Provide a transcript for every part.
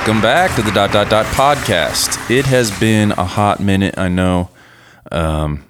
Welcome back to the dot dot dot podcast. It has been a hot minute, I know. Um,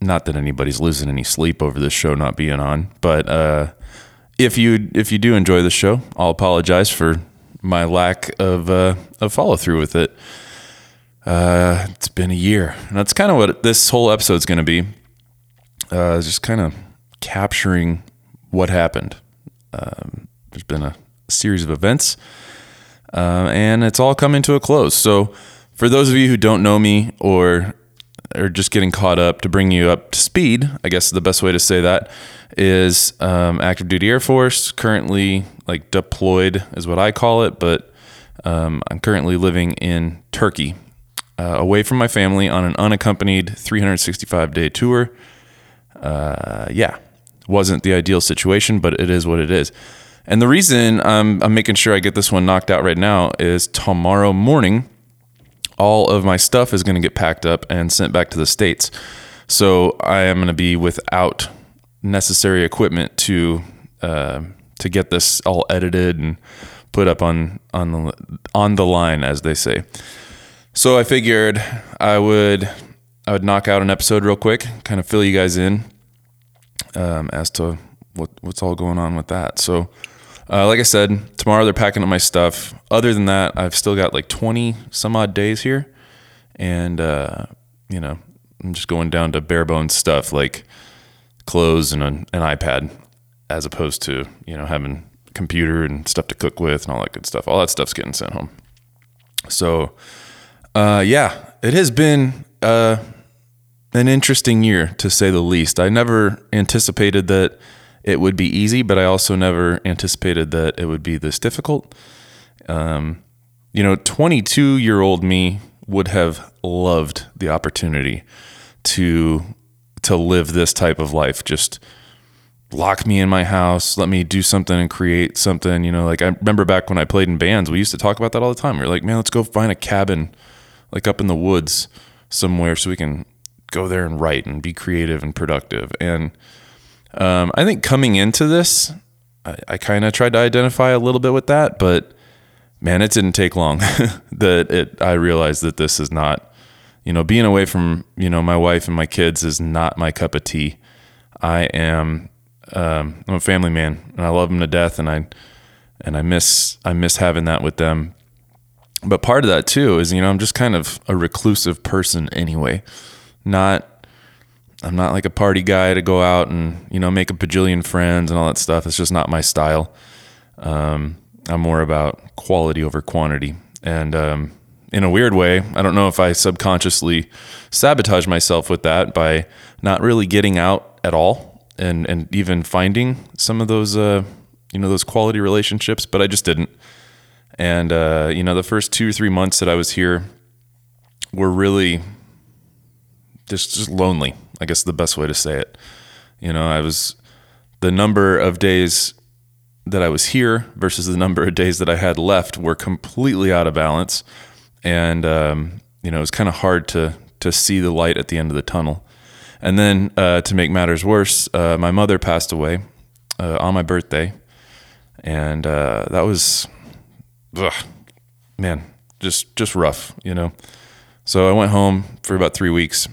not that anybody's losing any sleep over this show not being on, but uh, if you if you do enjoy the show, I'll apologize for my lack of uh, of follow through with it. Uh, it's been a year, and that's kind of what this whole episode's going to be. Uh, just kind of capturing what happened. Um, there's been a series of events, uh, and it's all coming to a close. So, for those of you who don't know me or are just getting caught up, to bring you up to speed, I guess the best way to say that is um, active duty Air Force. Currently, like deployed is what I call it, but um, I'm currently living in Turkey, uh, away from my family on an unaccompanied 365 day tour. Uh, yeah, wasn't the ideal situation, but it is what it is. And the reason I'm, I'm making sure I get this one knocked out right now is tomorrow morning, all of my stuff is going to get packed up and sent back to the States. So I am going to be without necessary equipment to uh, to get this all edited and put up on on the on the line, as they say. So I figured I would I would knock out an episode real quick, kind of fill you guys in um, as to what what's all going on with that. So, uh, like I said, tomorrow they're packing up my stuff. Other than that, I've still got like twenty some odd days here, and uh, you know I'm just going down to bare bones stuff like clothes and an, an iPad, as opposed to you know having computer and stuff to cook with and all that good stuff. All that stuff's getting sent home. So, uh, yeah, it has been uh, an interesting year to say the least. I never anticipated that it would be easy, but I also never anticipated that it would be this difficult. Um, you know, 22 year old me would have loved the opportunity to to live this type of life. Just lock me in my house, let me do something and create something. You know, like I remember back when I played in bands, we used to talk about that all the time. We are like, man, let's go find a cabin, like up in the woods somewhere, so we can go there and write and be creative and productive. And um, I think coming into this, I, I kind of tried to identify a little bit with that, but man, it didn't take long that it. I realized that this is not, you know, being away from you know my wife and my kids is not my cup of tea. I am, um, I'm a family man, and I love them to death, and I, and I miss I miss having that with them. But part of that too is you know I'm just kind of a reclusive person anyway not I'm not like a party guy to go out and you know make a bajillion friends and all that stuff. It's just not my style. Um, I'm more about quality over quantity, and um, in a weird way, I don't know if I subconsciously sabotage myself with that by not really getting out at all, and and even finding some of those uh, you know those quality relationships, but I just didn't. And uh, you know, the first two or three months that I was here were really just just lonely. I guess the best way to say it. You know, I was the number of days that I was here versus the number of days that I had left were completely out of balance, and um, you know it was kind of hard to to see the light at the end of the tunnel. And then uh, to make matters worse, uh, my mother passed away uh, on my birthday, and uh, that was, ugh, man, just just rough, you know. So I went home for about three weeks,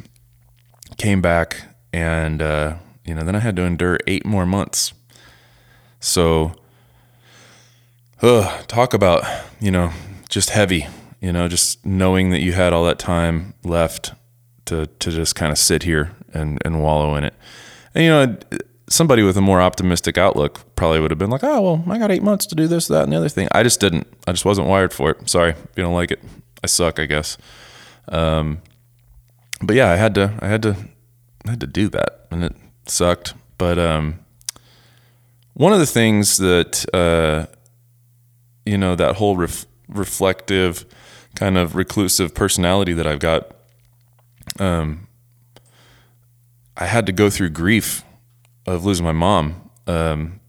came back and uh, you know then i had to endure eight more months. So uh, talk about you know just heavy you know just knowing that you had all that time left to to just kind of sit here and and wallow in it. And you know somebody with a more optimistic outlook probably would have been like oh well i got eight months to do this that and the other thing. I just didn't. I just wasn't wired for it. Sorry if you don't like it. I suck i guess. Um, but yeah, I had to I had to I had to do that, and it sucked. But um, one of the things that uh, you know that whole ref- reflective kind of reclusive personality that I've got, um, I had to go through grief of losing my mom, um,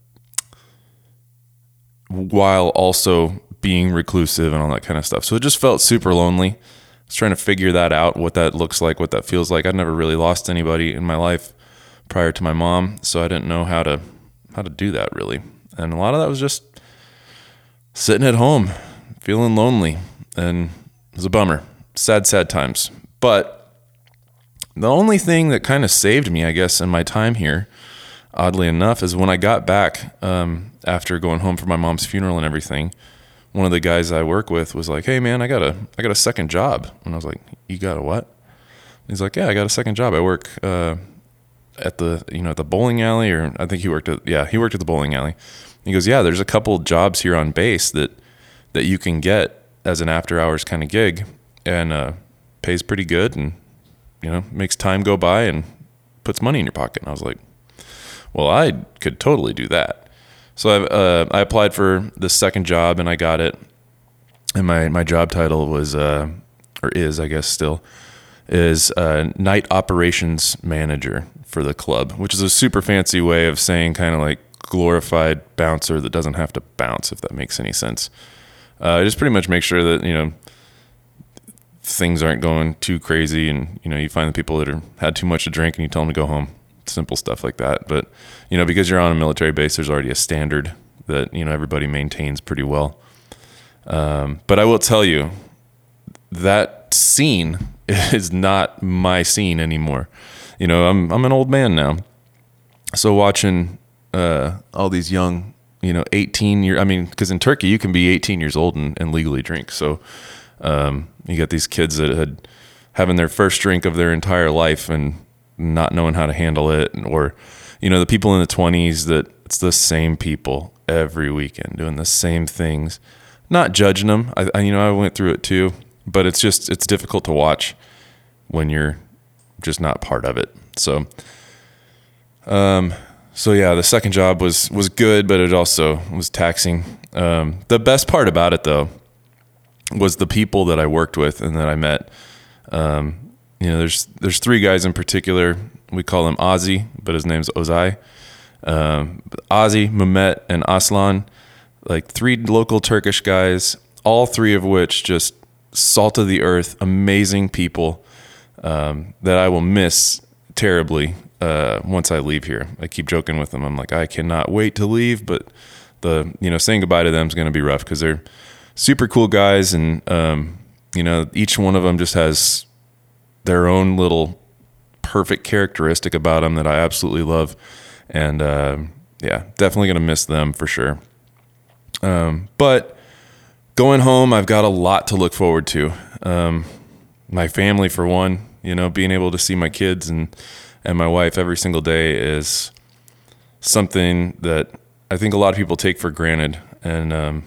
while also being reclusive and all that kind of stuff. So it just felt super lonely was trying to figure that out, what that looks like, what that feels like. I'd never really lost anybody in my life prior to my mom, so I didn't know how to how to do that really. And a lot of that was just sitting at home, feeling lonely, and it was a bummer. Sad, sad times. But the only thing that kind of saved me, I guess, in my time here, oddly enough, is when I got back um, after going home for my mom's funeral and everything. One of the guys I work with was like, "Hey, man, I got a I got a second job," and I was like, "You got a what?" He's like, "Yeah, I got a second job. I work uh, at the you know at the bowling alley, or I think he worked at yeah he worked at the bowling alley." He goes, "Yeah, there's a couple jobs here on base that that you can get as an after hours kind of gig, and uh, pays pretty good, and you know makes time go by and puts money in your pocket." And I was like, "Well, I could totally do that." So I, uh, I applied for the second job and I got it. And my, my job title was, uh, or is, I guess, still, is uh, night operations manager for the club, which is a super fancy way of saying kind of like glorified bouncer that doesn't have to bounce, if that makes any sense. Uh, just pretty much make sure that, you know, things aren't going too crazy and, you know, you find the people that are had too much to drink and you tell them to go home simple stuff like that. But you know, because you're on a military base, there's already a standard that you know everybody maintains pretty well. Um, but I will tell you that scene is not my scene anymore. You know, I'm I'm an old man now, so watching uh, all these young, you know, 18 year. I mean, because in Turkey you can be 18 years old and, and legally drink. So um, you got these kids that had having their first drink of their entire life and not knowing how to handle it or you know the people in the 20s that it's the same people every weekend doing the same things not judging them I, I, you know i went through it too but it's just it's difficult to watch when you're just not part of it. So um so yeah the second job was was good but it also was taxing. Um the best part about it though was the people that i worked with and that i met. Um you know, there's there's three guys in particular. We call him Ozzy, but his name's Ozai. Um, Ozzy, Mehmet, and Aslan, like three local Turkish guys, all three of which just salt of the earth, amazing people um, that I will miss terribly uh, once I leave here. I keep joking with them. I'm like, I cannot wait to leave, but the you know saying goodbye to them is going to be rough because they're super cool guys, and um, you know each one of them just has their own little perfect characteristic about them that I absolutely love. And uh, yeah, definitely going to miss them for sure. Um, but going home, I've got a lot to look forward to. Um, my family, for one, you know, being able to see my kids and, and my wife every single day is something that I think a lot of people take for granted. And um,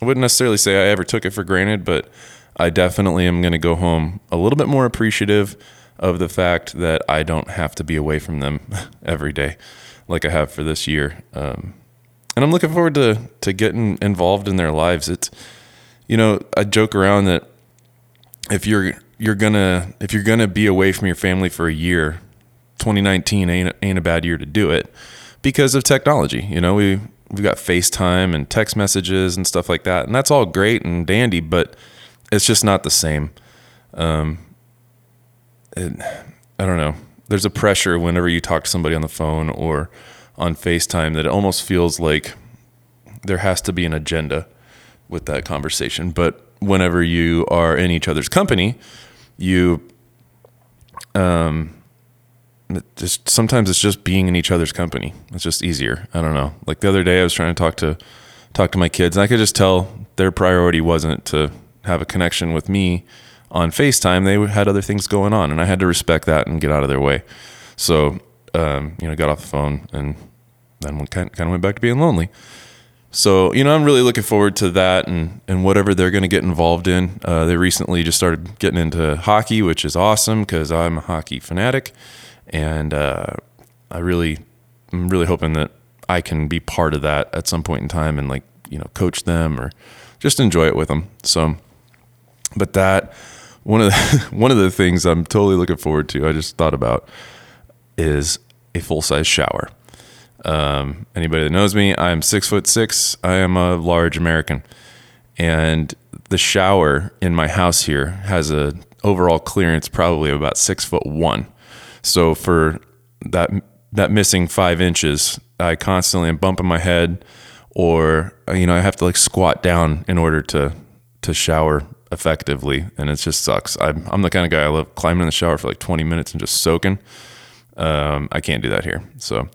I wouldn't necessarily say I ever took it for granted, but I definitely am going to go home a little bit more appreciative of the fact that I don't have to be away from them every day like I have for this year. Um, and I'm looking forward to to getting involved in their lives. It's you know, I joke around that if you're you're gonna if you're gonna be away from your family for a year, 2019 ain't ain't a bad year to do it because of technology. You know, we we've got FaceTime and text messages and stuff like that, and that's all great and dandy, but it's just not the same. Um, it, I don't know. There's a pressure whenever you talk to somebody on the phone or on FaceTime that it almost feels like there has to be an agenda with that conversation. But whenever you are in each other's company, you um just sometimes it's just being in each other's company. It's just easier. I don't know. Like the other day I was trying to talk to talk to my kids and I could just tell their priority wasn't to have a connection with me on FaceTime, they had other things going on, and I had to respect that and get out of their way. So, um, you know, got off the phone and then kind of went back to being lonely. So, you know, I'm really looking forward to that and, and whatever they're going to get involved in. Uh, they recently just started getting into hockey, which is awesome because I'm a hockey fanatic. And uh, I really, I'm really hoping that I can be part of that at some point in time and like, you know, coach them or just enjoy it with them. So, but that one of the, one of the things I'm totally looking forward to, I just thought about, is a full size shower. Um, anybody that knows me, I'm six foot six. I am a large American, and the shower in my house here has a overall clearance probably of about six foot one. So for that that missing five inches, I constantly am bumping my head, or you know I have to like squat down in order to to shower effectively, and it just sucks. I'm I'm the kind of guy I love climbing in the shower for like 20 minutes and just soaking. Um, I can't do that here. So,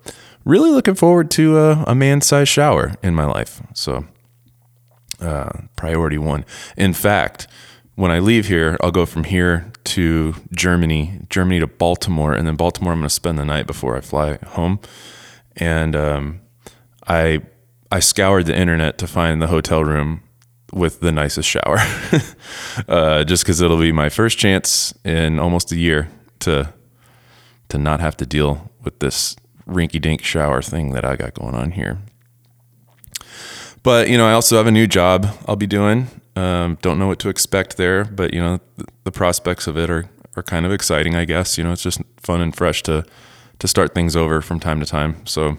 really looking forward to a, a man-sized shower in my life. So, uh, priority one. In fact, when I leave here, I'll go from here to Germany, Germany to Baltimore, and then Baltimore. I'm going to spend the night before I fly home. And um, I I scoured the internet to find the hotel room with the nicest shower, uh, just because it'll be my first chance in almost a year to to not have to deal with this rinky dink shower thing that I got going on here. But you know, I also have a new job I'll be doing. Um, don't know what to expect there, but you know, the, the prospects of it are are kind of exciting. I guess you know, it's just fun and fresh to to start things over from time to time. So,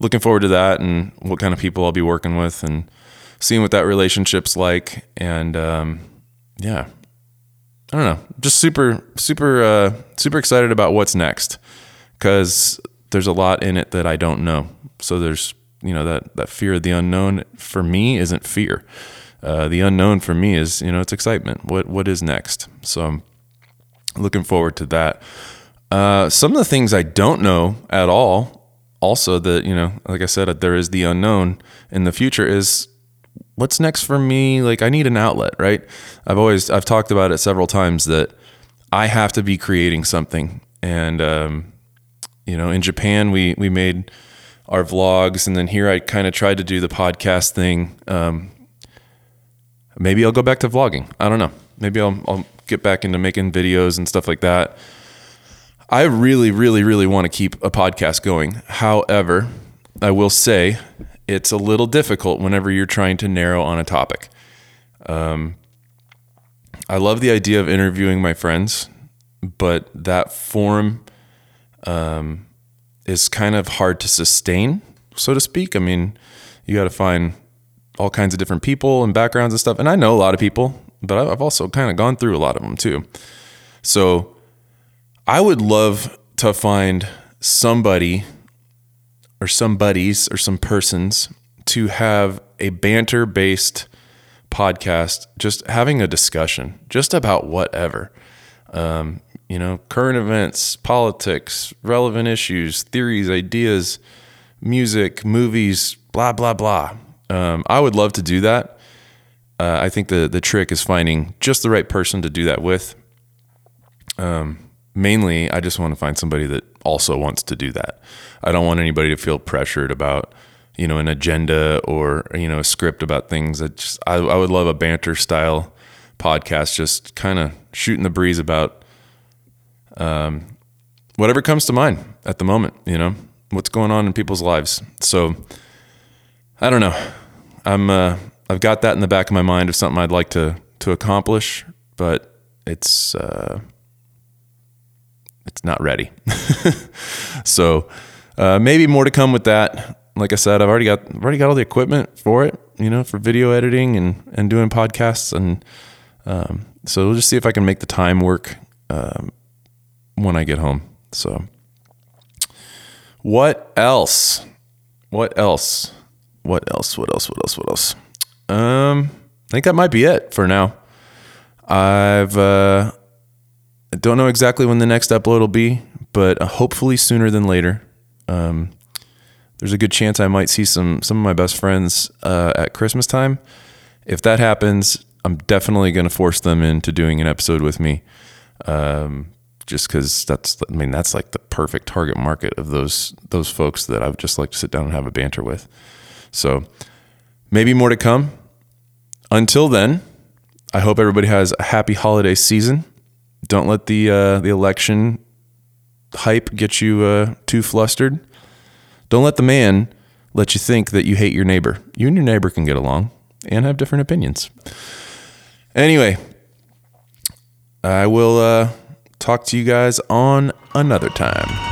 looking forward to that and what kind of people I'll be working with and seeing what that relationship's like. And um, yeah, I don't know, just super, super, uh, super excited about what's next because there's a lot in it that I don't know. So there's, you know, that, that fear of the unknown for me isn't fear. Uh, the unknown for me is, you know, it's excitement. What, what is next? So I'm looking forward to that. Uh, some of the things I don't know at all, also that, you know, like I said, there is the unknown in the future is what's next for me? Like I need an outlet, right? I've always I've talked about it several times that I have to be creating something. And um, you know, in Japan we we made our vlogs and then here I kind of tried to do the podcast thing. Um, maybe I'll go back to vlogging. I don't know. Maybe I'll I'll get back into making videos and stuff like that. I really, really, really want to keep a podcast going. However, I will say it's a little difficult whenever you're trying to narrow on a topic. Um, I love the idea of interviewing my friends, but that form um, is kind of hard to sustain, so to speak. I mean, you got to find all kinds of different people and backgrounds and stuff. And I know a lot of people, but I've also kind of gone through a lot of them too. So I would love to find somebody or some buddies or some persons to have a banter based podcast, just having a discussion just about whatever. Um, you know, current events, politics, relevant issues, theories, ideas, music, movies, blah, blah, blah. Um, I would love to do that. Uh, I think the, the trick is finding just the right person to do that with. Um, mainly, I just want to find somebody that also wants to do that. I don't want anybody to feel pressured about you know an agenda or you know a script about things. That just I, I would love a banter style podcast, just kind of shooting the breeze about um, whatever comes to mind at the moment. You know what's going on in people's lives. So I don't know. I'm uh, I've got that in the back of my mind of something I'd like to to accomplish, but it's uh, it's not ready. so uh, maybe more to come with that. Like I said, I've already got already got all the equipment for it, you know, for video editing and and doing podcasts, and um, so we'll just see if I can make the time work um, when I get home. So, what else? What else? What else? What else? What else? What else? Um, I think that might be it for now. I've uh, I don't know exactly when the next upload will be, but hopefully sooner than later. Um, there's a good chance I might see some some of my best friends uh, at Christmas time. If that happens, I'm definitely going to force them into doing an episode with me. Um, just because that's I mean that's like the perfect target market of those those folks that I would just like to sit down and have a banter with. So maybe more to come. Until then, I hope everybody has a happy holiday season. Don't let the uh, the election hype get you uh, too flustered. Don't let the man let you think that you hate your neighbor. You and your neighbor can get along and have different opinions. Anyway, I will uh, talk to you guys on another time.